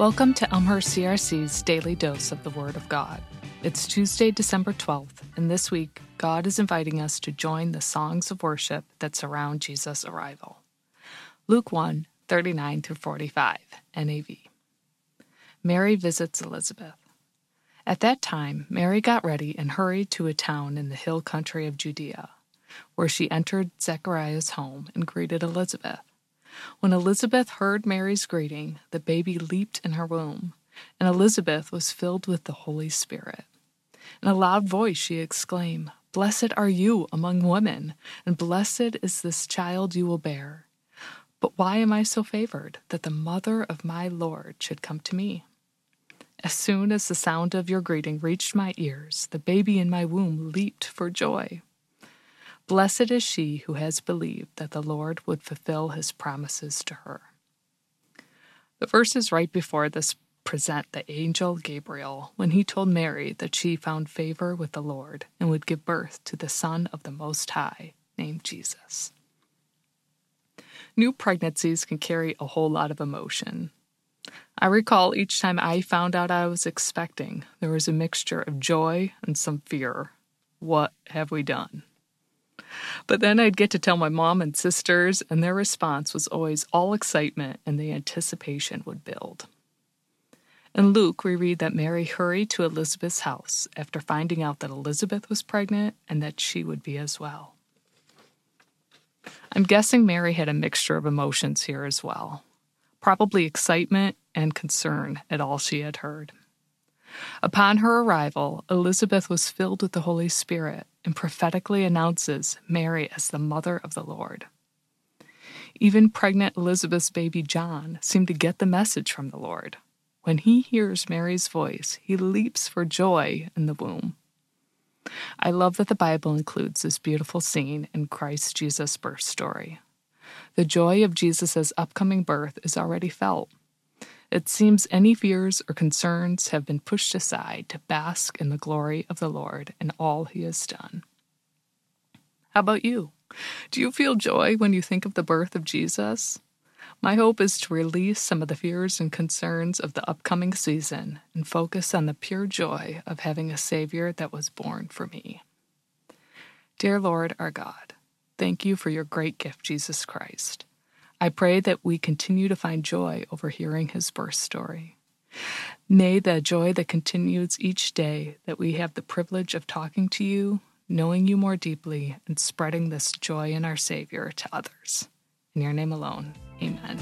Welcome to Elmhurst CRC's Daily Dose of the Word of God. It's Tuesday, December 12th, and this week, God is inviting us to join the songs of worship that surround Jesus' arrival. Luke 1 39 through 45, NIV. Mary visits Elizabeth. At that time, Mary got ready and hurried to a town in the hill country of Judea, where she entered Zechariah's home and greeted Elizabeth. When Elizabeth heard Mary's greeting, the baby leaped in her womb, and Elizabeth was filled with the Holy Spirit. In a loud voice, she exclaimed, Blessed are you among women, and blessed is this child you will bear. But why am I so favored that the mother of my Lord should come to me? As soon as the sound of your greeting reached my ears, the baby in my womb leaped for joy. Blessed is she who has believed that the Lord would fulfill his promises to her. The verses right before this present the angel Gabriel when he told Mary that she found favor with the Lord and would give birth to the Son of the Most High, named Jesus. New pregnancies can carry a whole lot of emotion. I recall each time I found out I was expecting, there was a mixture of joy and some fear. What have we done? But then I'd get to tell my mom and sisters, and their response was always all excitement and the anticipation would build. In Luke, we read that Mary hurried to Elizabeth's house after finding out that Elizabeth was pregnant and that she would be as well. I'm guessing Mary had a mixture of emotions here as well probably excitement and concern at all she had heard. Upon her arrival, Elizabeth was filled with the Holy Spirit and prophetically announces Mary as the mother of the Lord. Even pregnant Elizabeth's baby John seemed to get the message from the Lord. When he hears Mary's voice, he leaps for joy in the womb. I love that the Bible includes this beautiful scene in Christ Jesus' birth story. The joy of Jesus' upcoming birth is already felt. It seems any fears or concerns have been pushed aside to bask in the glory of the Lord and all he has done. How about you? Do you feel joy when you think of the birth of Jesus? My hope is to release some of the fears and concerns of the upcoming season and focus on the pure joy of having a Savior that was born for me. Dear Lord, our God, thank you for your great gift, Jesus Christ. I pray that we continue to find joy over hearing his birth story. May the joy that continues each day that we have the privilege of talking to you, knowing you more deeply, and spreading this joy in our Savior to others. In your name alone, amen.